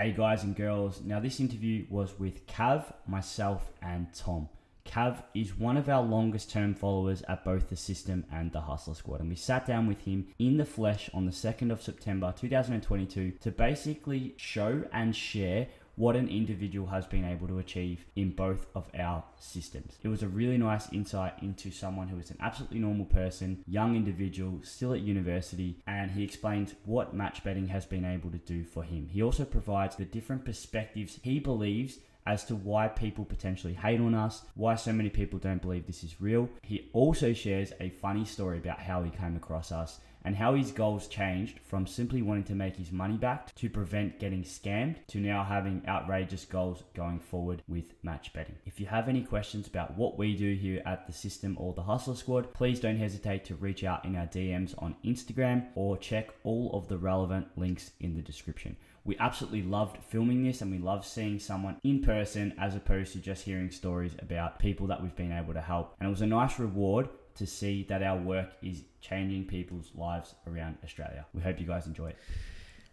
Hey guys and girls, now this interview was with Kav, myself, and Tom. Kav is one of our longest term followers at both the system and the Hussla Squad, and we sat down with him in the flesh on the 2nd of September 2022 to basically show and share what an individual has been able to achieve in both of our systems. It was a really nice insight into someone who is an absolutely normal person, young individual, still at university, and he explains what match betting has been able to do for him. He also provides the different perspectives he believes as to why people potentially hate on us, why so many people don't believe this is real. He also shares a funny story about how he came across us and how his goals changed from simply wanting to make his money back to prevent getting scammed to now having outrageous goals going forward with match betting. If you have any questions about what we do here at the system or the Hussla Squad, please don't hesitate to reach out in our DMs on Instagram or check all of the relevant links in the description. We absolutely loved filming this and we love seeing someone in person as opposed to just hearing stories about people that we've been able to help. And it was a nice reward to see that our work is changing people's lives around Australia. We hope you guys enjoy it.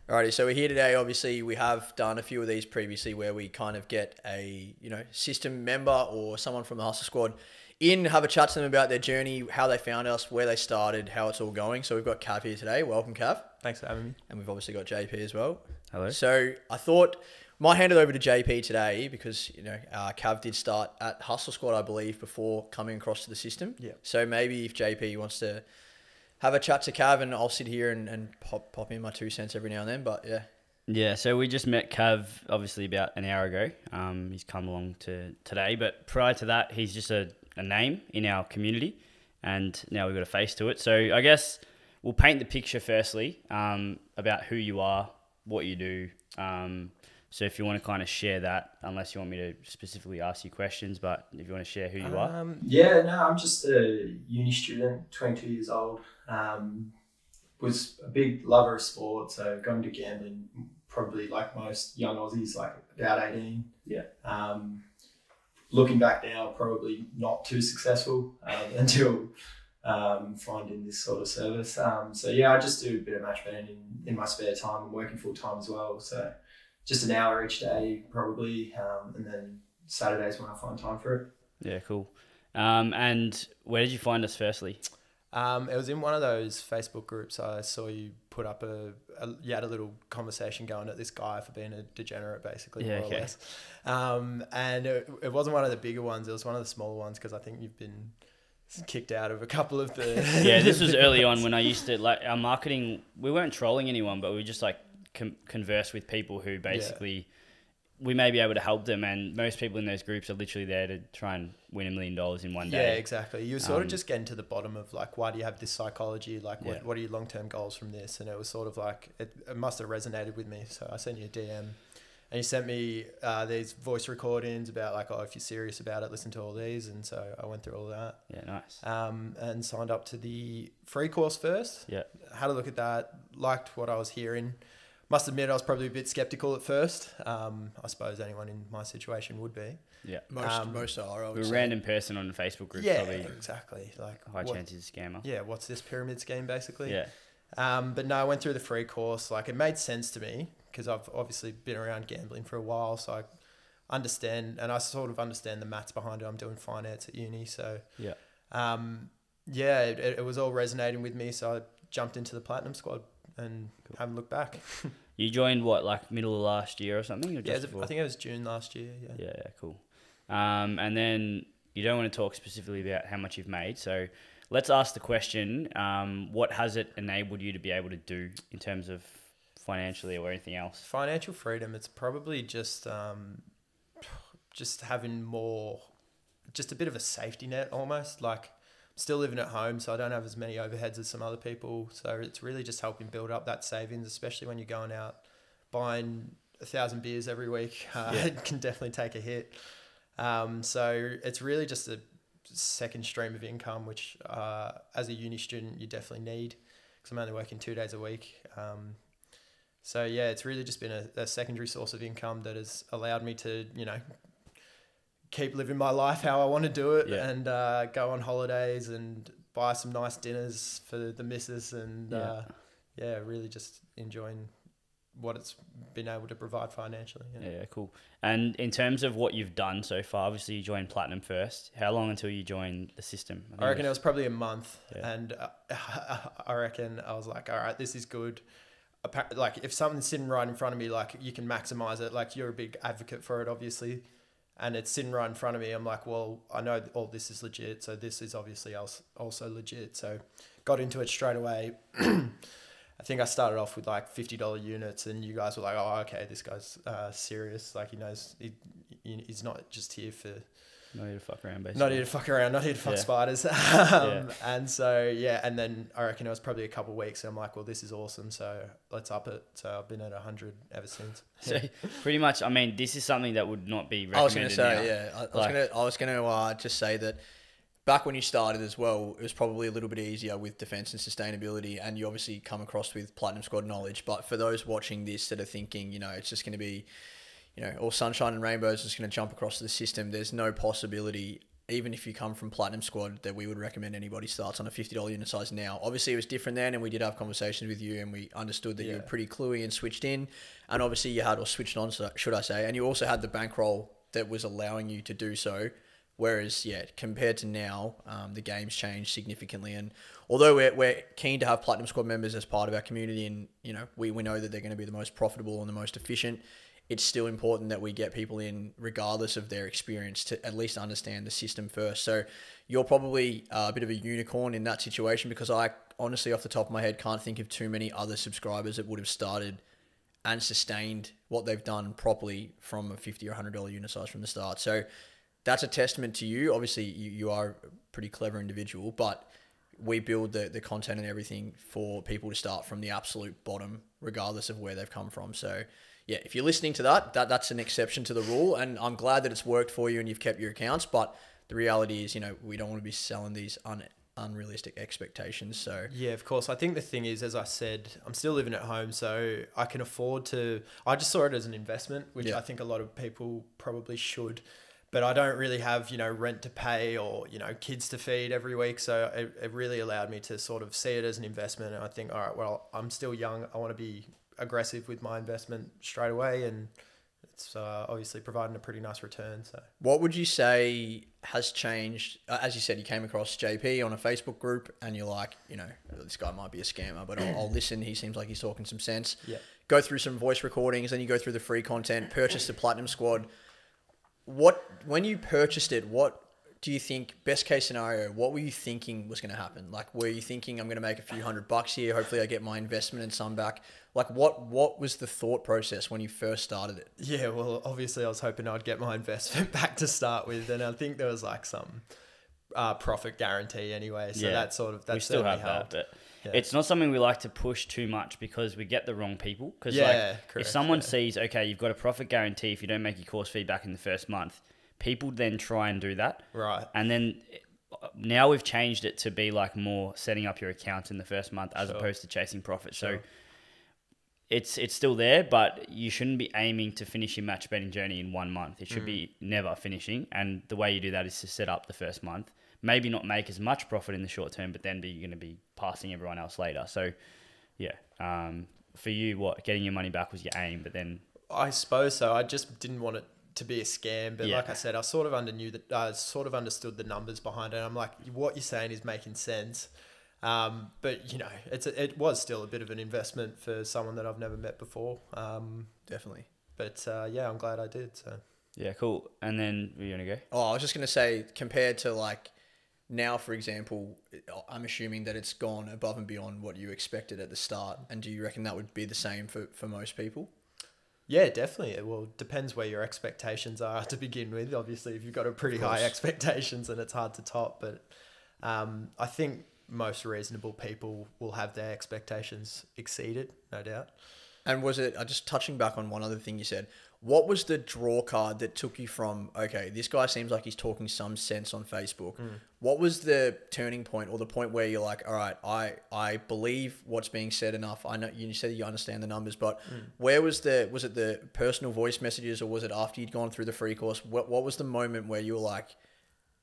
Alrighty, so we're here today. Obviously, we have done a few of these previously where we kind of get a you know system member or someone from the Hustle Squad in, have a chat to them about their journey, how they found us, where they started, how it's all going. So we've got Kav here today. Welcome, Kav. Thanks for having me. And we've obviously got JP as well. Hello. So I thought might hand it over to JP today because you know uh, Kav did start at Hustle Squad, I believe, before coming across to the system. Yeah. So maybe if JP wants to have a chat to Kav, and I'll sit here and, and pop pop in my two cents every now and then. But yeah, Yeah, so we just met Kav obviously about an hour ago. Um, he's come along to today, but prior to that, he's just a, a name in our community, and now we've got a face to it. So I guess we'll paint the picture firstly um, about who you are, what you do. Um, so if you want to kind of share that, unless you want me to specifically ask you questions, but if you want to share who you are, Um, yeah, no, I'm just a uni student, 22 years old. Um, was a big lover of sport, so going to gambling probably like most young Aussies, like about 18. Yeah. Um, looking back now, probably not too successful um, until um, finding this sort of service. Um, so yeah, I just do a bit of match betting in, in my spare time. I'm working full time as well, so just an hour each day probably, um, and then Saturdays when I find time for it. yeah, cool. Um, and where did you find us firstly? Um, it was in one of those Facebook groups. I saw you put up a, a you had a little conversation going at this guy for being a degenerate, basically, Yeah, more okay. or less. Um, and it, it wasn't one of the bigger ones. It was one of the smaller ones because I think you've been kicked out of a couple of the. yeah, this was early on when I used to like our marketing. We weren't trolling anyone, but we were just like com- converse with people who basically we may be able to help them. And most people in those groups are literally there to try and win a million dollars in one day. Yeah, exactly. You were sort Um, of just getting to the bottom of like, why do you have this psychology? Like, what, Yeah. what are your long term goals from this? And it was sort of like, it, it must have resonated with me. So I sent you a DM and you sent me uh, these voice recordings about like, oh, if you're serious about it, listen to all these. And so I went through all that Yeah, nice. um, and signed up to the free course first. Yeah. Had a look at that, liked what I was hearing. Must admit, I was probably a bit skeptical at first. Um, I suppose anyone in my situation would be. Yeah, most Um, most are. I would a say. random person on a Facebook group. yeah, probably exactly. Like high what- chance he's a scammer. Yeah, what's this pyramid scheme basically? Yeah, Um, but no, I went through the free course. Like it made sense to me because I've obviously been around gambling for a while, so I understand and I sort of understand the maths behind it. I'm doing finance at uni, so Yeah. um, yeah, it, it was all resonating with me. So I jumped into the platinum squad and haven't looked back. you joined what like middle of last year or something? Or Yeah, just it before? I think it was June last year. Yeah. Yeah, yeah, cool. Um, and then you don't want to talk specifically about how much you've made. So let's ask the question: um, What has it enabled you to be able to do in terms of financially or anything else? Financial freedom. It's probably just um, just having more, just a bit of a safety net almost. Like still living at home, so I don't have as many overheads as some other people. So it's really just helping build up that savings, especially when you're going out buying a thousand beers every week. Uh, Yeah. It can definitely take a hit. Um, so it's really just a second stream of income, which uh, as a uni student you definitely need because I'm only working two days a week. Um, so yeah, it's really just been a, a secondary source of income that has allowed me to, you know, keep living my life how I want to do it Yeah. and uh, go on holidays and buy some nice dinners for the missus and Yeah. uh, yeah, really just enjoying what it's been able to provide financially. Yeah. Yeah, cool. And in terms of what you've done so far, obviously you joined Platinum first. How long until you joined the system? think I reckon it was probably a month, Yeah. and uh, I reckon I was like, all right, this is good. Like if something's sitting right in front of me, like you can maximize it. Like you're a big advocate for it, obviously, and it's sitting right in front of me. I'm like, well, I know all this is legit, so this is obviously also legit. So got into it straight away. I think I started off with like fifty dollar units, and you guys were like, "Oh, okay, this guy's uh, serious. Like he knows he- he's not just here for not here to fuck around, basically. not here to fuck around, not here to fuck Yeah. spiders. um, Yeah. And so yeah, and then I reckon it was probably a couple of weeks. And I'm like, well, this is awesome. So let's up it. So I've been at hundred ever since. So pretty much, I mean, this is something that would not be I was going to say, now. yeah. I, I was Like- going to, I was going to uh, just say that back when you started as well, it was probably a little bit easier with defense and sustainability, and you obviously come across with Platinum Squad knowledge. But for those watching this that are thinking, you know, it's just going to be, you know, all sunshine and rainbows, is just going to jump across the system. There's no possibility. Even if you come from Platinum Squad, that we would recommend anybody starts on a fifty dollar unit size now. Obviously, it was different then, and we did have conversations with you, and we understood that you were pretty cluey and switched in, and obviously you had or switched on, should I say, and you also had the bankroll that was allowing you to do so. Whereas, yeah, compared to now, um, the game's changed significantly. And although we're, we're keen to have Platinum Squad members as part of our community, and you know we, we know that they're going to be the most profitable and the most efficient, it's still important that we get people in, regardless of their experience, to at least understand the system first. So you're probably uh, a bit of a unicorn in that situation because I honestly, off the top of my head, can't think of too many other subscribers that would have started and sustained what they've done properly from a 50 or 100 dollar unit size from the start. So that's a testament to you. Obviously, you, you are a pretty clever individual, but we build the, the content and everything for people to start from the absolute bottom, regardless of where they've come from. So, yeah, if you're listening to that, that that's an exception to the rule, and I'm glad that it's worked for you and you've kept your accounts. But the reality is, you know, we don't want to be selling these un, unrealistic expectations. So, Yeah, of course. I think the thing is, as I said, I'm still living at home, so I can afford to. I just saw it as an investment, which Yeah. I think a lot of people probably should. But I don't really have, you know, rent to pay or, you know, kids to feed every week. So it, it really allowed me to sort of see it as an investment. And I think, all right, well, I'm still young. I want to be aggressive with my investment straight away. And it's uh, obviously providing a pretty nice return. So What would you say has changed? Uh, as you said, you came across JP on a Facebook group, and you're like, you know, this guy might be a scammer, but I'll, I'll listen. He seems like he's talking some sense. Yeah. Go through some voice recordings, then you go through the free content. Purchase the Platinum Squad. What when you purchased it? What do you think? Best case scenario. What were you thinking was going to happen? Like, were you thinking I'm going to make a few hundred bucks here? Hopefully, I get my investment and some back. Like, what what was the thought process when you first started it? Yeah, well, obviously, I was hoping I'd get my investment back to start with, and I think there was like some uh, profit guarantee anyway. So Yeah, that sort of that we still certainly have helped. that, but Yeah. it's not something we like to push too much because we get the wrong people. Because Yeah, like, if someone yeah. sees, okay, you've got a profit guarantee if you don't make your course fee back in the first month, people then try and do that, Right. and then uh, now we've changed it to be like more setting up your account in the first month as Sure. opposed to chasing profit. So Sure. it's it's still there, but you shouldn't be aiming to finish your match betting journey in one month. It should Mm. be never finishing, and the way you do that is to set up the first month. Maybe not make as much profit in the short term, but then be going to be passing everyone else later. So, yeah, um, for you, what getting your money back was your aim, but then I suppose so. I just didn't want it to be a scam, but Yeah. like I said, I sort of underknew that. I sort of understood the numbers behind it. I'm like, what you're saying is making sense. Um, but you know, it's a, it was still a bit of an investment for someone that I've never met before. Um, Definitely. but uh, yeah, I'm glad I did. So yeah, cool. And then we're you gonna go. Oh, I was just gonna say, compared to like now, for example, I'm assuming that it's gone above and beyond what you expected at the start. And do you reckon that would be the same for, for most people? Yeah, definitely. Well, it depends where your expectations are to begin with. Obviously, if you've got a pretty high expectations, then it's hard to top. But um, I think most reasonable people will have their expectations exceeded, no doubt. And was it, uh, just touching back on one other thing you said, what was the draw card that took you from, okay, this guy seems like he's talking some sense on Facebook? Hmm. What was the turning point or the point where you're like, all right, I, I believe what's being said enough. I know you said you understand the numbers, but hmm. where was the, was it the personal voice messages or was it after you'd gone through the free course? What, what was the moment where you were like,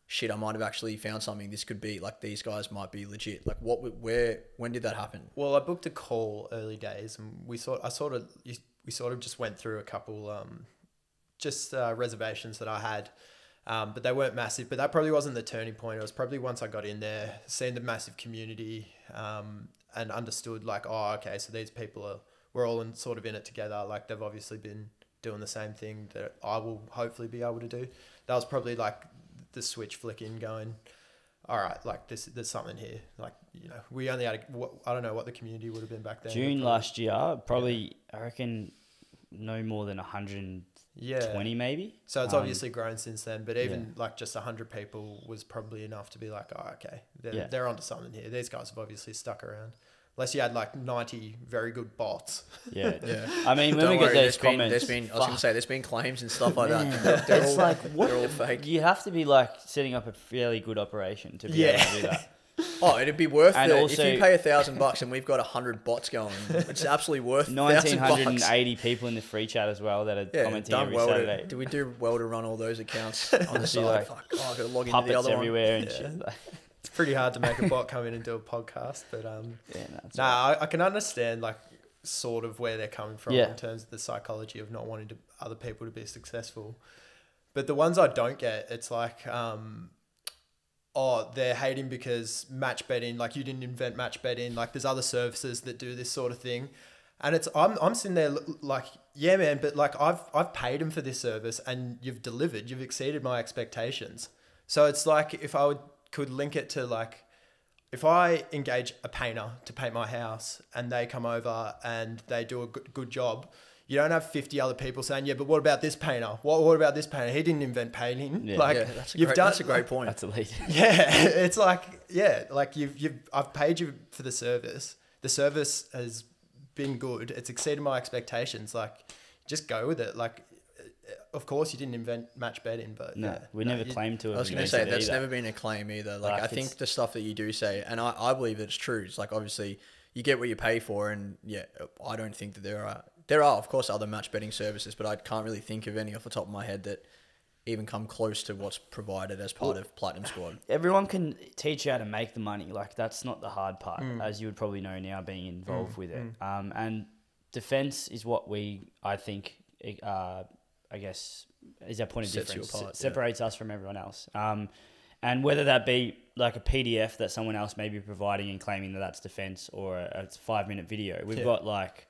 shit, I might have actually found something. This could be like these guys might be legit. Like what, where, when did that happen? Well, I booked a call early days, and we sort I sort of we sort of just went through a couple um, just uh, reservations that I had, um, but they weren't massive. But that probably wasn't the turning point. It was probably once I got in there, seen the massive community, um, and understood like, oh, okay, so these people are we're all in sort of in it together. Like they've obviously been doing the same thing that I will hopefully be able to do. That was probably like the switch flicking, going, all right, like this, there's something here. Like you know, we only had, a, what, I don't know what the community would have been back then. June but last year, probably I reckon no more than 120 yeah. maybe. So it's Um, obviously grown since then, but even like just hundred people was probably enough to be like, oh, okay, they're, Yeah. they're onto something here. These guys have obviously stuck around. Unless you had like ninety very good bots. Yeah. Yeah. I mean, when Don't we worry, get there's those been, there's been, I was going to say, there's been claims and stuff like man, that. They're, they're it's all, like what they're all fake. you have to be like setting up a fairly good operation to be Yeah. able to do that. Oh, it'd be worth And it. also- if you pay a thousand bucks and we've got a hundred bots going. It's absolutely worth thousand bucks. 1980 people in the free chat as well that are Yeah, commenting done every well Saturday. to, do we do well to run all those accounts on the Be side? like Fuck, oh, I've got to log into the Puppets other one. everywhere and Yeah. shit. It's pretty hard to make a bot come in and do a podcast, but um, yeah, no, nah, right. I, I can understand like sort of where they're coming from Yeah. in terms of the psychology of not wanting to, other people to be successful. But the ones I don't get, it's like, um, oh, they're hating because match betting, like you didn't invent match betting, like there's other services that do this sort of thing. And it's I'm, I'm sitting there like yeah man but like I've I've paid him for this service and you've delivered you've exceeded my expectations so it's like if I would could link it to like if I engage a painter to paint my house and they come over and they do a good, good job, you don't have 50 other people saying, yeah, but what about this painter? What, what about this painter? He didn't invent painting. Yeah. like yeah, that's a you've great, done, that's a great point. That's elite. yeah, it's like, yeah, like you've, you've, I've paid you for the service. The service has been good. It's exceeded my expectations. Like just go with it. Like, of course you didn't invent match betting, but No, yeah, we no, never you- claimed to have I was going to say that's either. never been a claim either. Like, Like, I think the stuff that you do say, and I, I believe that it's true. It's like obviously you get what you pay for, and yeah, I don't think that there are there are of course other match betting services, but I can't really think of any off the top of my head that even come close to what's provided as part of Platinum Squad. Everyone can teach you how to make the money. Like that's not the hard part, Mm. as you would probably know now, being involved with it. Um, and defense is what we, I think, uh, I guess, is our point of Sets difference. apart, Se- yeah. separates us from everyone else. Um, and whether that be like a PDF that someone else may be providing and claiming that that's defense, or a, a five minute video, we've Yeah. got like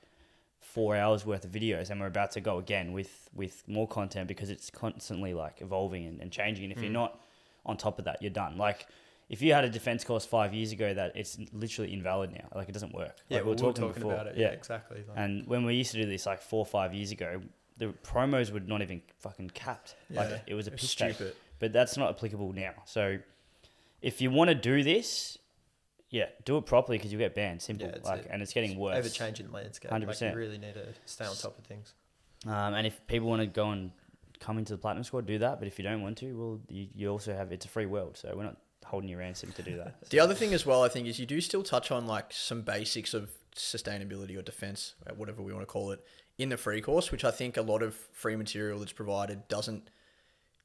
four hours worth of videos and we're about to go again with with more content because it's constantly like evolving and, and changing and if Mm. you're not on top of that you're done like if you had a defense course five years ago that it's literally invalid now like it doesn't work Yeah, like we were talking, about it. Yeah, exactly. Like, and when we used to do this like four or five years ago the promos were not even fucking capped like Yeah, it was a piss stupid. but that's not applicable now so if you want to do this yeah do it properly because you get banned simple Yeah, like a- and it's getting worse ever changing landscape. Like 100%. you really need to stay on top of things. Um, and if people want to go and come into the platinum squad, do that. But if you don't want to, well, you, you also have it's a free world, so we're not holding you ransom to do that. The other thing as well, I think, is you do still touch on like some basics of sustainability or defense, uh, whatever we want to call it, in the free course, which I think a lot of free material that's provided doesn't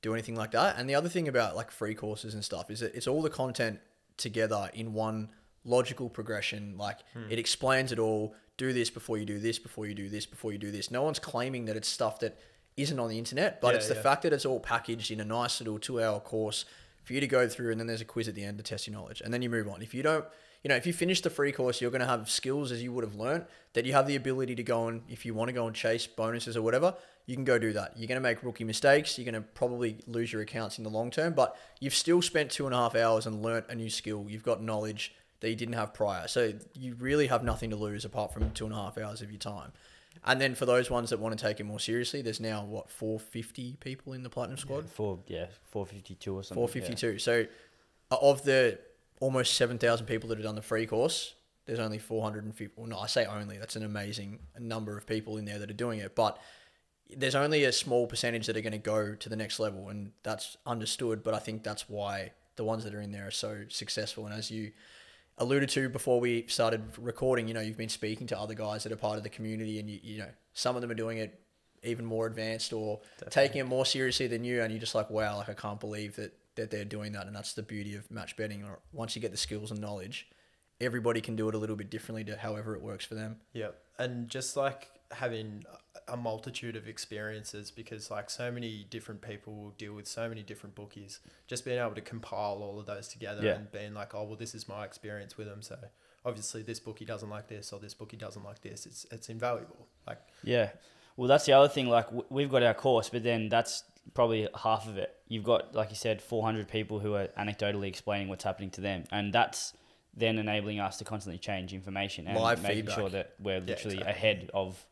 do anything like that. And the other thing about like free courses and stuff is that it's all the content together in one logical progression. Like hmm. it explains it all. Do this before you do this, before you do this, before you do this. No one's claiming that it's stuff that isn't on the internet, but Yeah, it's the yeah. fact that it's all packaged in a nice little two hour course for you to go through and then there's a quiz at the end to test your knowledge and then you move on. If you don't, you know, if you finish the free course, you're going to have skills as you would have learnt that you have the ability to go and if you want to go and chase bonuses or whatever, you can go do that. You're going to make rookie mistakes. You're going to probably lose your accounts in the long term, but you've still spent two and a half hours and learnt a new skill. You've got knowledge that you didn't have prior. So you really have nothing to lose apart from two and a half hours of your time. And then for those ones that want to take it more seriously, there's now what 450 people in the platinum squad. Four, yeah, four fifty two or something. Four fifty two. So uh, of the almost seven thousand people that have done the free course, there's only four hundred and fifty. Well, no, I say only. That's an amazing number of people in there that are doing it. But there's only a small percentage that are going to go to the next level, and that's understood. But I think that's why the ones that are in there are so successful. And as you alluded to before we started recording, you know, you've been speaking to other guys that are part of the community, and you, you know, some of them are doing it even more advanced or taking it more seriously than you, and you're just like, wow, like I can't believe that that they're doing that, and that's the beauty of match betting. Or once you get the skills and knowledge, everybody can do it a little bit differently to however it works for them. Yeah, and just like having a multitude of experiences because like so many different people will deal with so many different bookies. Just being able to compile all of those together Yeah. and being like, oh well, this is my experience with them. So obviously this bookie doesn't like this or this bookie doesn't like this. It's it's invaluable. Like Yeah. Well, that's the other thing. Like we've got our course, but then that's probably half of it. You've got, like you said, 400 people who are anecdotally explaining what's happening to them, and that's then enabling us to constantly change information and Live making feedback. sure that we're literally exactly. ahead of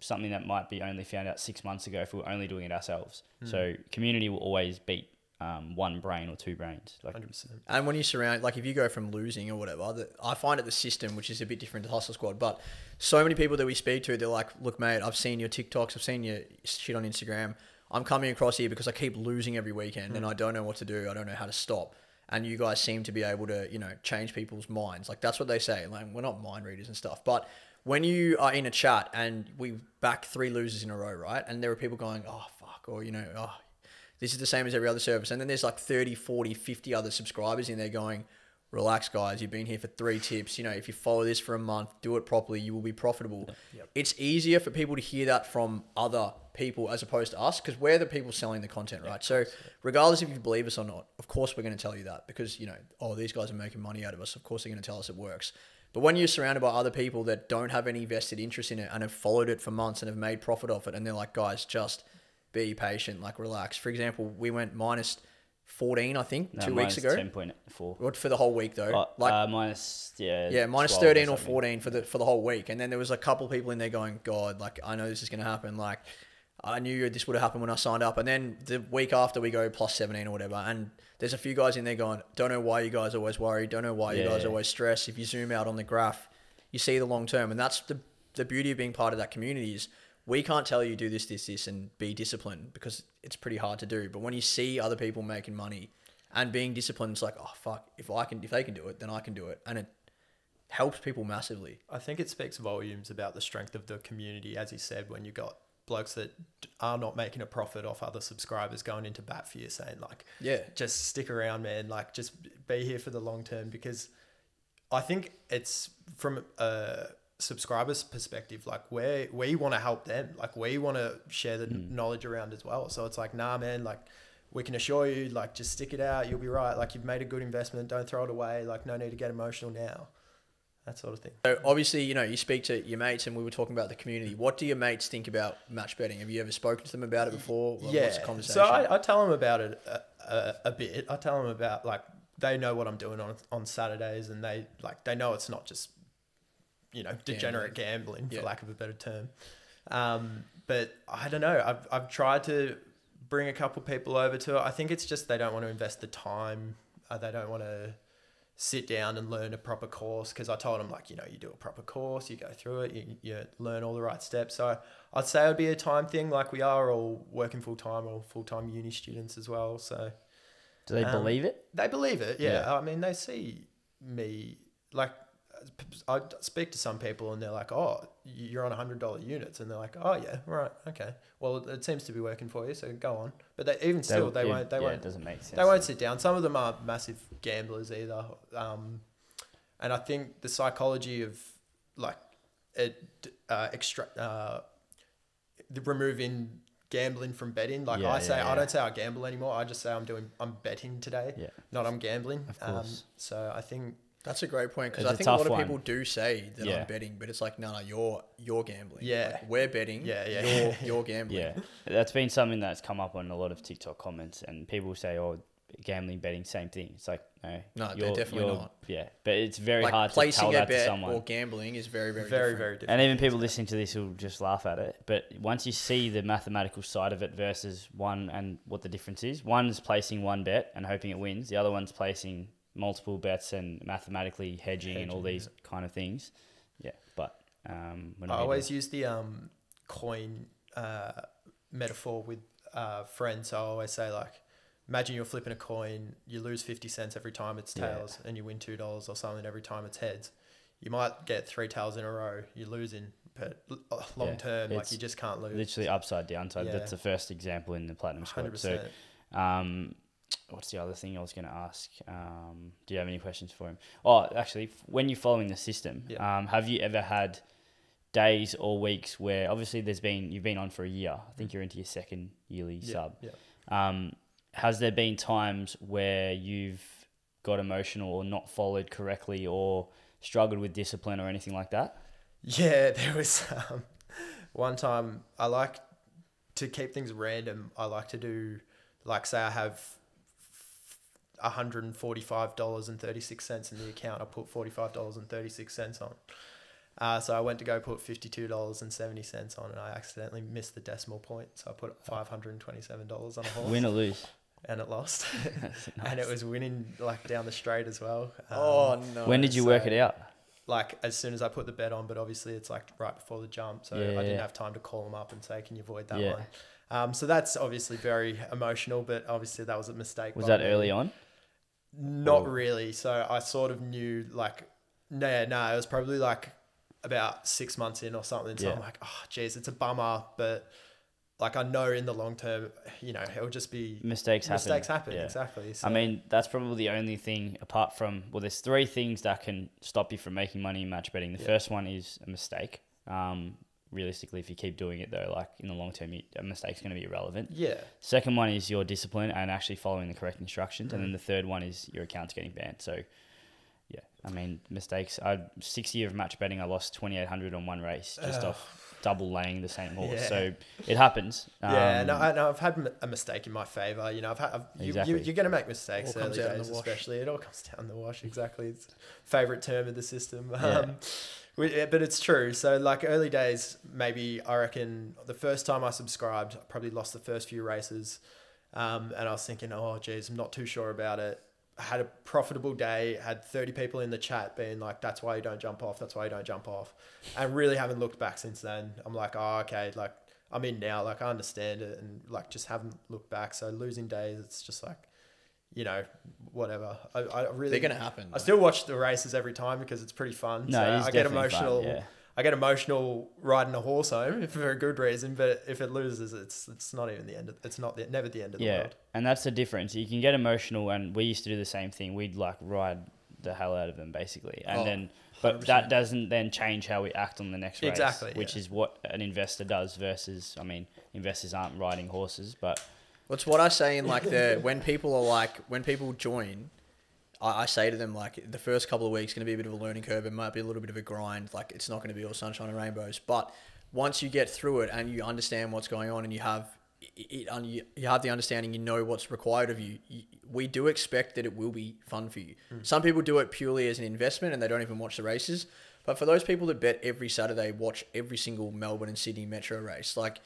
something that might be only found out six months ago if we were only doing it ourselves. Hmm. So community will always beat um, one brain or two brains. Like hundred percent. And when you surround, like if you go from losing or whatever, the, I find it the system, which is a bit different to Hustle Squad. But so many people that we speak to, they're like, "Look, mate, I've seen your TikToks, I've seen your shit on Instagram. I'm coming across here because I keep losing every weekend, and hmm. I don't know what to do. I don't know how to stop." And you guys seem to be able to, you know, change people's minds. Like that's what they say. Like we're not mind readers and stuff, but when you are in a chat and we back three losers in a row, right? And there are people going, "Oh fuck," or you know, "Oh, this is the same as every other service. And then there's like 30, 40, 50 other subscribers in there going, relax, guys. You've been here for three tips. You know, if you follow this for a month, do it properly, you will be profitable. It's easier for people to hear that from other people as opposed to us because we're the people selling the content, right? So, regardless if you believe us or not, of course, we're going to tell you that because, you know, oh, these guys are making money out of us. Of course, they're going to tell us it works. But when you're surrounded by other people that don't have any vested interest in it and have followed it for months and have made profit off it, and they're like, guys, just be patient, like relax. For example, we went minus 14, I think, no, two weeks ago. ten point four. What for the whole week though? Uh, like uh, minus yeah yeah, minus 12 or 13 or 14 for the for the whole week. And then there was a couple people in there going, God, like I know this is gonna happen. Like I knew this would have happened when I signed up. And then the week after we go plus 17 or whatever. And there's a few guys in there going, Don't know why you guys always worry. don't know why you Yeah, guys yeah. always stress." If you zoom out on the graph, you see the long term. And that's the the beauty of being part of that community is we can't tell you do this, this, this, and be disciplined because it's pretty hard to do. But when you see other people making money and being disciplined, it's like, oh fuck, if I can, if they can do it, then I can do it, and it helps people massively. I think it speaks volumes about the strength of the community, as he said, when you got blokes that are not making a profit off other subscribers going into bat for you, saying like, Yeah, just stick around, man. Like, just be here for the long term because I think it's from a subscriber's perspective. Like, where we want to help them. Like, we want to share the Mm. knowledge around as well. So it's like, nah, man. Like, we can assure you, like, just stick it out. You'll be right. Like, you've made a good investment. Don't throw it away. Like, no need to get emotional now. That sort of thing. So obviously, you know, you speak to your mates, and we were talking about the community. What do your mates think about match betting? Have you ever spoken to them about it before? Like, yeah. What's the conversation? So I, I tell them about it a, a, a bit. I tell them about like they know what I'm doing on on Saturdays, and they like they know it's not just you know degenerate gambling, Yeah. for lack of a better term. Um, but I don't know. I've I've tried to bring a couple people over to it. I think it's just they don't want to invest the time. Uh, they don't want to sit down and learn a proper course because I told them like you know you do a proper course, you go through it, you, you learn all the right steps. So I'd say it would be a time thing. Like we are all working full time or full time uni students as well. So Do they Um, believe it? they believe it. Yeah. Yeah. I mean, they see me like I speak to some people and they're like, "Oh, you're on a hundred dollar units," and they're like, "Oh yeah, right, okay. Well, it seems to be working for you, so go on." But they, even still, they, yeah, won't. They yeah, won't It doesn't make sense. they won't sit down. Some of them are massive gamblers either. Um, and I think the psychology of like it uh, extract uh, the removing gambling from betting. Like Yeah, I say, yeah, I don't say I gamble anymore. I just say I'm doing I'm betting today, Yeah. not I'm gambling. Of Um, course. so I think That's a great point because I think a lot of one. people do say that Yeah. I'm betting, but it's like, no, no, you're you're gambling. Yeah. Like, we're betting. Yeah, yeah. You're you're gambling. Yeah, that's been something that's come up on a lot of TikTok comments, and people say, "Oh, gambling, betting, same thing." It's like, no, No, they're you're- definitely not. Yeah, but it's very Like hard to tell a that to bet someone. or gambling is very very very different. very different. and even people listening to this will just laugh at it. But once you see the mathematical side of it versus one and what the difference is, one is placing one bet and hoping it wins. The other one's placing multiple bets and mathematically hedging, and all Hedging, these kind of things. Yeah, but um, we're I always use the um, coin uh, metaphor with uh, friends. So I always say like, imagine you're flipping a coin, you lose fifty cents every time it's Yeah. tails, and you win two dollars or something every time it's heads. You might get three tails in a row. You're losing, but uh, long Yeah, term, like you just can't lose. literally upside down. So Yeah. that's the first example in the platinum squad. So. Um, what's the other thing I was going to ask? Um, do you have any questions for him? Oh, actually, when you're following the system, Yeah. um, have you ever had days or weeks where obviously there's been you've been on for a year. I think you're into your second yearly Yeah, sub. yeah. Um, has there been times where you've got emotional or not followed correctly or struggled with discipline or anything like that? Yeah, there was um, one time I like to keep things random. I like to do, like, say I have $145.36 in the account. I put $45.36 on. Uh, so I went to go put $52.70 on and I accidentally missed the decimal point. So I put $527 on a horse Win or lose? and it lost. and it was winning like down the straight as well. Um, Oh no. when did you work it out? like as soon as I put the bet on, but obviously it's like right before the jump, so Yeah, I didn't yeah. have time to call them up and say, "Can you avoid that Yeah. one?" Um, so that's obviously very emotional, but obviously that was a mistake. Was that me. early on? Not really. So I sort of knew like, no, no, it was probably like about six months in or something. So Yeah. I'm like, oh, geez, it's a bummer, but like I know in the long term, you know, it'll just be Mistakes happen. mistakes happen. Yeah. Exactly. So, I mean, that's probably the only thing apart from well, there's three things that can stop you from making money in match betting. The Yeah. first one is a mistake. Um, realistically, if you keep doing it though, like in the long term, you, a mistake's going to be irrelevant. yeah, Second one is your discipline and actually following the correct instructions, and then Mm. the third one is your account's getting banned. So, yeah, I mean mistakes. I six year of match betting, I lost twenty eight hundred on one race just Ugh. off double laying the same horse. Yeah. So it happens. Yeah, Um, no, I, no, I've had a mistake in my favor. You know, I've had I've, you, Exactly. you, you're going to make mistakes All early days, the especially. It all comes down the wash. Exactly, it's favorite term of the system. Yeah. Um, we- but it's true. So, like early days, maybe I reckon the first time I subscribed, I probably lost the first few races, um, and I was thinking, oh, geez, I'm not too sure about it. Had a profitable day, had 30 people in the chat being like, that's why you don't jump off, that's why you don't jump off. And really haven't looked back since then. I'm like, oh, okay, like I'm in now, like I understand it and like just haven't looked back. So losing days, it's just like, you know, whatever. I, I really, They're gonna happen. I still watch the races every time because it's pretty fun. no, so I get definitely fun, emotional. yeah. I get emotional riding a horse home for a good reason, but if it loses, it's it's not even the end. Of, it's not the, never the end of the Yeah, world. and that's the difference. You can get emotional, and we used to do the same thing. We'd like ride the hell out of them, basically, and Oh, then, but 100%. that doesn't then change how we act on the next race. Exactly, which yeah. is what an investor does. Versus, I mean, investors aren't riding horses, but What's what I say in like the when people are like when people join, I, I say to them like the first couple of weeks going to be a bit of a learning curve. It might be a little bit of a grind. Like it's not going to be all sunshine and rainbows. But once you get through it and you understand what's going on and you have it, you, you have the understanding, you know what's required of you, you. We do expect that it will be fun for you. Hmm. Some people do it purely as an investment and they don't even watch the races. But for those people that bet every Saturday, watch every single Melbourne and Sydney Metro race, like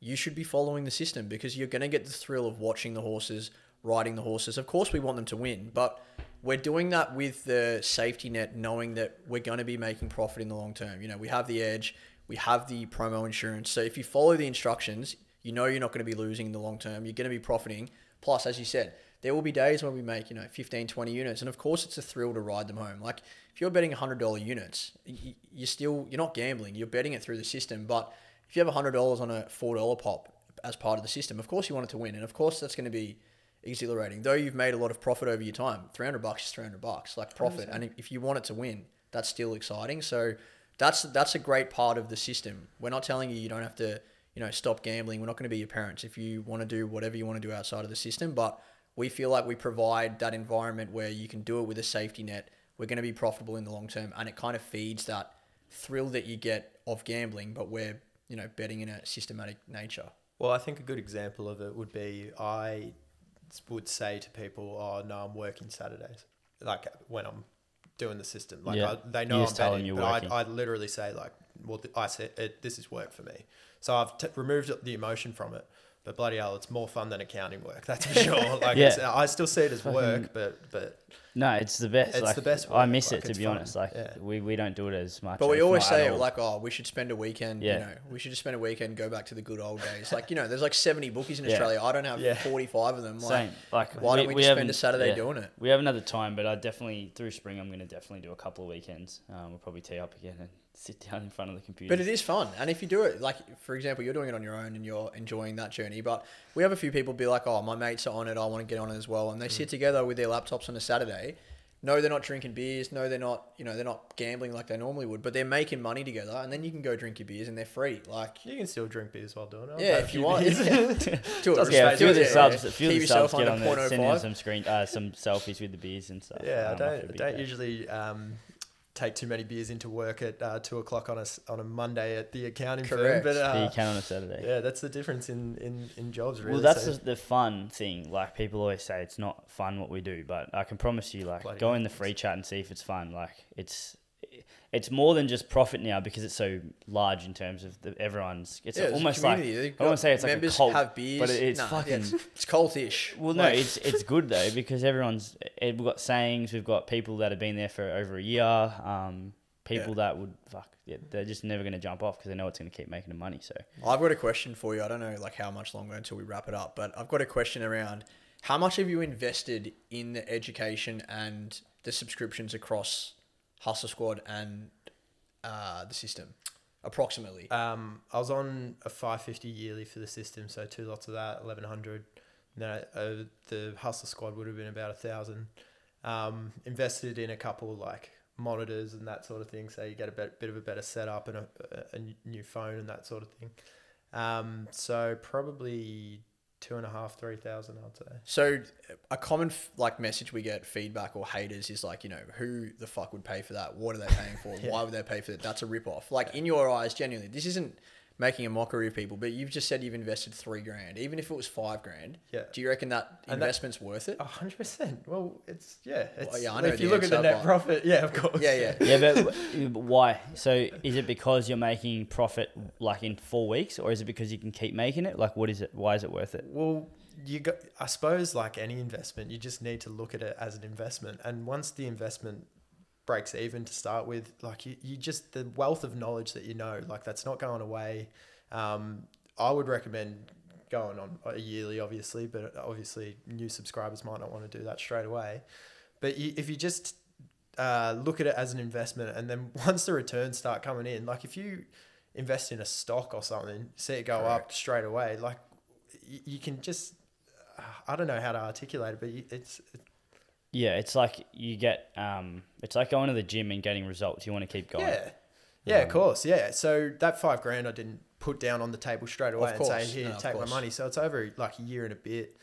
you should be following the system because you're going to get the thrill of watching the horses, riding the horses. Of course, we want them to win, but we're doing that with the safety net, knowing that we're going to be making profit in the long term. You know, we have the edge, we have the promo insurance. So if you follow the instructions, you know you're not going to be losing in the long term. You're going to be profiting. Plus, as you said, there will be days when we make, you know, 15, 20 units. And of course, it's a thrill to ride them home. Like if you're betting $100 units, you're still, you're not gambling. You're betting it through the system. But if you have $100 on a $4 pop as part of the system, of course you want it to win. And of course that's going to be exhilarating. Though you've made a lot of profit over your time, 300 bucks is 300 bucks, like profit. And if- if you want it to win, that's still exciting. So that's that's a great part of the system. We're not telling you you don't have to, you know, stop gambling. We're not going to be your parents if you want to do whatever you want to do outside of the system, but we feel like we provide that environment where you can do it with a safety net. We're going to be profitable in the long term and it kind of feeds that thrill that you get of gambling, but we're, you know, betting in a systematic nature. Well, I think a good example of it would be I would say to people, "Oh no, I'm working Saturdays." Like when I'm doing the system, like Yeah. I, they You know I'm just tell them betting, you're but. I I literally say like, "Well, th- I said it, this is work for me." So I've t- removed the emotion from it. But bloody hell, it's more fun than accounting work. That's for sure. Like Yeah. it's, I still see it as work, but but No, it's the best. It's like, the best I miss like, it to be fun. honest. Like Yeah. we, we don't do it as much. But we always say like, oh, we should spend a weekend. You Yeah. know, we should just spend a weekend, go back to the good old days. Like you know, there's like 70 bookies in Yeah. Australia. I don't have Yeah. 45 of them. Like, same. Like why don't we, just spend a Saturday doing it? We have another time, but I definitely through spring I'm going to definitely do a couple of weekends. Um, we'll probably tee up again and sit down in front of the computer. But it is fun, and if you do it, like for example, you're doing it on your own and you're enjoying that journey. But we have a few people be like, "Oh, my mates are on it. I want to get on it as well." And they Mm. sit together with their laptops on a Saturday. No, they're not drinking beers. No, they're not. You know, they're not gambling like they normally would. But they're making money together, and then you can go drink your beers, and they're free. Like, You can still drink beers while doing it. I've yeah, had a if you want, beers. do it. Does get a few of the subs, yeah. a few of Keep the subs get under on there, send in 0.05. some screen, uh, some selfies with the beers and stuff. Yeah, I after don't a big don't usually um, take too many beers into work at uh, two o'clock on a s- on a Monday at the accounting Correct. firm. But But you uh, on a Saturday. yeah, that's the difference in, in, in jobs. Really. Well, that's So- the, the fun thing. Like people always say, it's not fun what we do, but I can promise you, like, Bloody go in the free chat and see if it's fun. Like, it's it's more than just profit now because it's so large in terms of the, everyone's. It's Yeah, it's almost like I don't wanna say it's like a cult, have beers, but it- it's Nah, fucking- yeah, it's cultish. Well, no, Like- it's it's good though because everyone's. eh, We've got sayings. We've got people that have been there for over a year. Um, people that would fuck. Yeah, they're just never going to jump off because they know it's going to keep making them money. So I've got a question for you. I don't know like how much longer until we wrap it up, but I've got a question around how much have you invested in the education and the subscriptions across Hustle Squad and uh, the system, approximately. Um, I was on a 550 yearly for the system, so two lots of that, 1100. Then uh, the Hustle squad would have been about a thousand. Um, invested in a couple like monitors and that sort of thing, so you get a bit, bit of a better setup and a, a, a new phone and that sort of thing. Um, so probably two and a half, three thousand, I'd say. So a common like message we get feedback or haters is like you know who the fuck would pay for that? What are they paying for? Yeah. Why would they pay for that? That's a rip off. Like in your eyes, genuinely, this isn't making a mockery of people, but you've just said you've invested three grand. Even if it was five grand, Yeah. do you reckon that And that- investment's worth it? A hundred percent. Well, it's yeah. It's, yeah, I know if you look at the net profit, yeah, of course. Yeah, yeah. yeah, but, but why? So is it because you're making profit like in four weeks, or is it because you can keep making it? Like, what is it? Why is it worth it? Well, you got. I suppose like any investment, you just need to look at it as an investment, and once the investment breaks even to start with, like you, you just the wealth of knowledge that you know, like that's not going away. Um, I would recommend going on a yearly, obviously, but obviously new subscribers might not want to do that straight away. But you, if you just uh, look at it as an investment, and then once the returns start coming in, like if you invest in a stock or something, see it go up straight away, like you, you can just I don't know how to articulate it, but you, it's Yeah, it's like you get. Um, it's like going to the gym and getting results. You want to keep going. yeah, yeah, Um, of course, yeah. So that five grand I didn't put down on the table straight away and say, "Here, No, take my money." So it's over like a year and a bit,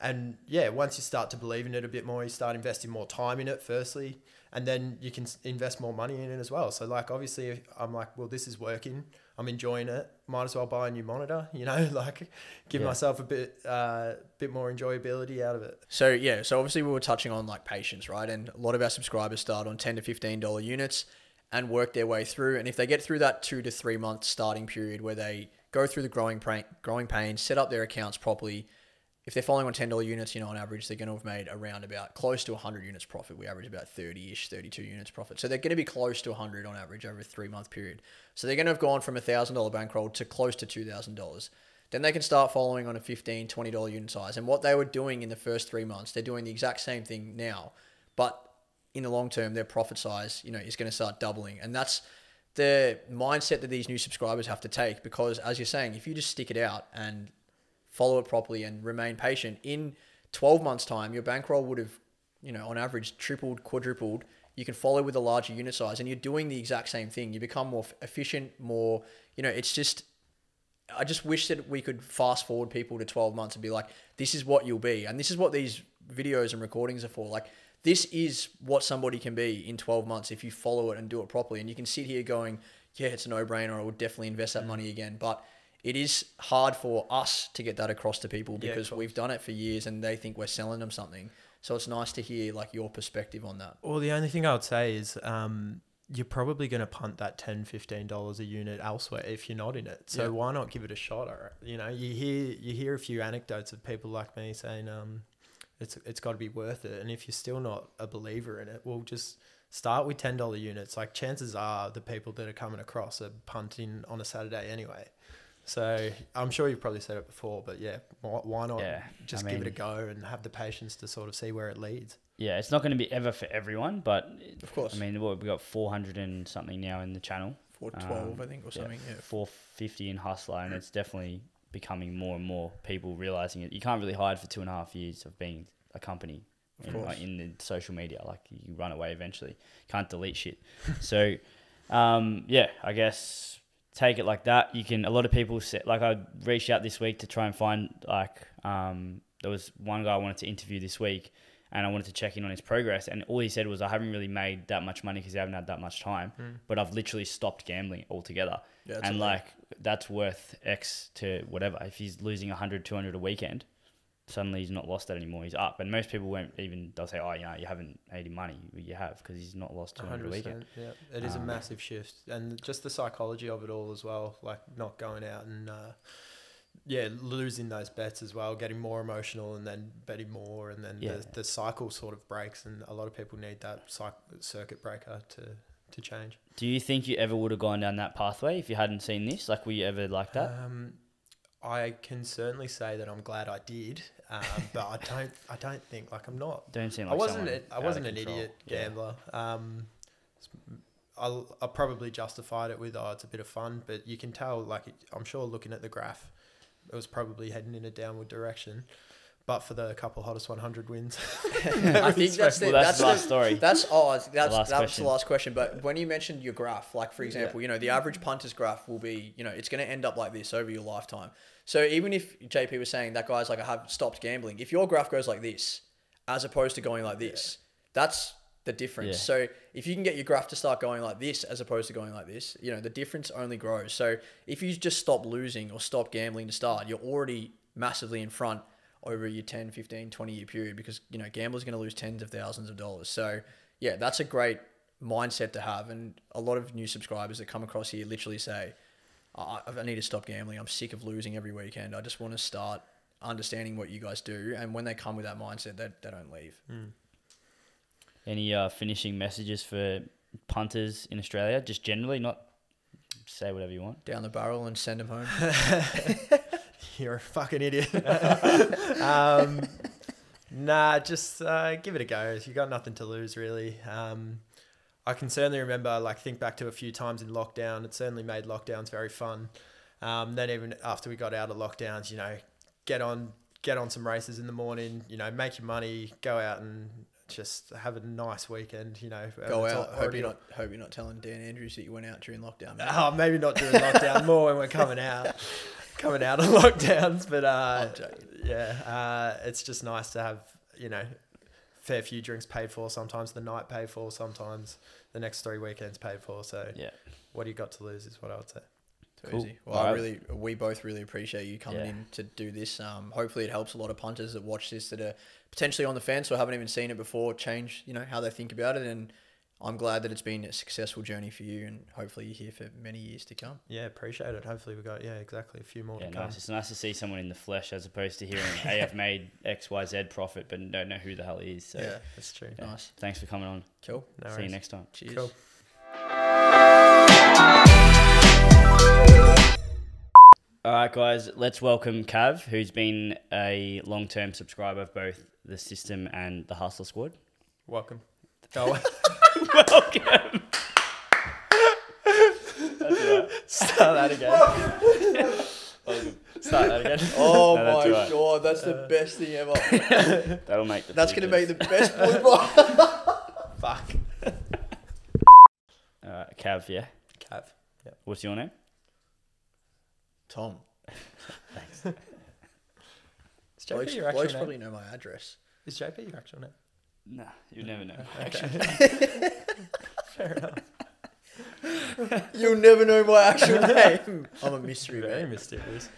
and yeah, once you start to believe in it a bit more, you start investing more time in it. Firstly, and then you can invest more money in it as well. So like, obviously, I'm like, well, this is working. I'm enjoying it. Might as well buy a new monitor. You know, like give Yeah. myself a bit, uh, bit more enjoyability out of it. So yeah, so obviously we were touching on like patience, right? And a lot of our subscribers start on ten to fifteen dollar units and work their way through. And if they get through that two to three month starting period where they go through the growing pain, growing pains, set up their accounts properly, if they're following on ten dollar units, you know, on average they're going to have made around about close to hundred units profit. We average about thirty ish, thirty two units profit. So they're going to be close to hundred on average over a three month period. So they're going to have gone from a thousand dollar bankroll to close to two thousand dollars. Then they can start following on a $15, $20 unit size. And what they were doing in the first three months, they're doing the exact same thing now. But in the long term, their profit size, you know, is going to start doubling. And that's the mindset that these new subscribers have to take because as you're saying, if you just stick it out and follow it properly and remain patient, in 12 months' time, your bankroll would have, you know, on average tripled, quadrupled. You can follow with a larger unit size and you're doing the exact same thing. You become more efficient, more, you know, it's just I just wish that we could fast forward people to 12 months and be like, this is what you'll be. And this is what these videos and recordings are for. Like, this is what somebody can be in 12 months if you follow it and do it properly. And you can sit here going, yeah, it's a no brainer. I would definitely invest that mm. money again. But it is hard for us to get that across to people because course. we've done it for years and they think we're selling them something. So it's nice to hear like your perspective on that. Well, the only thing I would say is um, you're probably going to punt that 10 $15 a unit elsewhere if you're not in it. So Yeah. why not give it a shot? Or, you know, you hear you hear a few anecdotes of people like me saying um, it's it's got to be worth it. And if you're still not a believer in it, well, just start with ten dollar units. Like chances are the people that are coming across are punting on a Saturday anyway. So I'm sure you've probably said it before, but yeah, why, why not Yeah, just I give it a go and have the patience to sort of see where it leads? Yeah, it's not going to be ever for everyone, but Of course. I mean, what, we got 400 and something now in the channel. Four twelve, Um, I think, or something. Yeah. 450 in Hussla, and it's definitely becoming more and more people realizing it. You can't really hide for two and a half years of being a company in, like, in the social media. Like you run away eventually. Can't delete shit. so, um, yeah, I guess take it like that. You can. A lot of people said like I reached out this week to try and find like um, there was one guy I wanted to interview this week. And I wanted to check in on his progress, and all he said was, "I haven't really made that much money because I haven't had that much time, but I've literally stopped gambling altogether." Yeah, and like that's worth X to whatever. If he's losing 100, 200 a weekend, suddenly he's not lost that anymore. He's up. And most people won't even, they'll say, oh, you know, you haven't made any money. You have because he's not lost 200 a weekend. Yeah, it is a Um, massive shift, and just the psychology of it all as well. Like not going out and uh, yeah, losing those bets as well, getting more emotional, and then betting more, and then Yeah. the, the cycle sort of breaks, and a lot of people need that cyc- circuit breaker to to change. Do you think you ever would have gone down that pathway if you hadn't seen this? Like, were you ever like that? Um, I can certainly say that I'm glad I did, um, but I don't. I don't think like I'm not Don't seem like I wasn't. A, I wasn't an control. idiot Yeah. gambler. Um, I I probably justified it with oh it's a bit of fun, but you can tell like I'm sure looking at the graph, it was probably heading in a downward direction. But for the couple hottest 100 wins, I think that's the, Well, that's that's, the last the, story. That's oh, that's that's, last that's question. the last question. But when you mentioned your graph, like for example, you know the average punter's graph will be, you know, it's going to end up like this over your lifetime. So even if JP was saying that guy's like I have stopped gambling, if your graph goes like this, as opposed to going like this, that's the difference. Yeah. So if you can get your graph to start going like this as opposed to going like this, you know the difference only grows. So if you just stop losing or stop gambling to start, you're already massively in front over your 10, 15, 20 year period because, you know, gamblers are going to lose tens of thousands of dollars. So, yeah, that's a great mindset to have. And a lot of new subscribers that come across here literally say, I, I need to stop gambling. I'm sick of losing every weekend. I just want to start understanding what you guys do. And when they come with that mindset, they, they don't leave. Any uh, finishing messages for punters in Australia? Just generally, not say whatever you want. Down the barrel and send them home. you're a fucking idiot. um, nah, just uh, give it a go. You got nothing to lose, really. Um, I can certainly remember, like, think back to a few times in lockdown. It certainly made lockdowns very fun. Um, then even after we got out of lockdowns, you know, get on get on some races in the morning. You know, make your money, go out and just have a nice weekend. You know, Go It's all- out. Hope you're you're not, hope you're not telling Dan Andrews that you went out during lockdown. mate. Oh, maybe not during lockdown, more when we're coming out, coming out of lockdowns. But uh, I'm joking. yeah, uh, it's just nice to have you know, fair few drinks paid for. Sometimes the night paid for. Sometimes the next three weekends paid for. So Yeah. what do you got to lose is what I would say. Too Cool. easy. Well, All I really, we both really appreciate you coming Yeah. in to do this. Um, hopefully, it helps a lot of punters that watch this that are potentially on the fence or haven't even seen it before change, you know, how they think about it. And I'm glad that it's been a successful journey for you, and hopefully, you're here for many years to come. Yeah, appreciate it. Hopefully we got yeah exactly a few more Yeah, to come. It's nice to see someone in the flesh as opposed to hearing, hey, I've made X, Y, Z profit, but don't know who the hell he is. So, yeah, That's true. yeah. Nice. Thanks for coming on. cool. No See you next time. Cheers. Cool. All right, guys, let's welcome Kav, who's been a long term subscriber of both the system and the Hussla Squad. Welcome. Go. welcome. Start that again. Start that again. Oh No, that's my alright. god, that's the best thing ever. That'll make the That's gonna make the best blue bar. Fuck. All right, Kav, yeah. Kav. yeah. What's your name? Tom, Is JP blokes, your actual blokes name? probably know my address. Is JP your actual name? Nah, you never know. Okay. Fair enough. You'll never know my actual name. I'm a mystery, Very man. mysterious.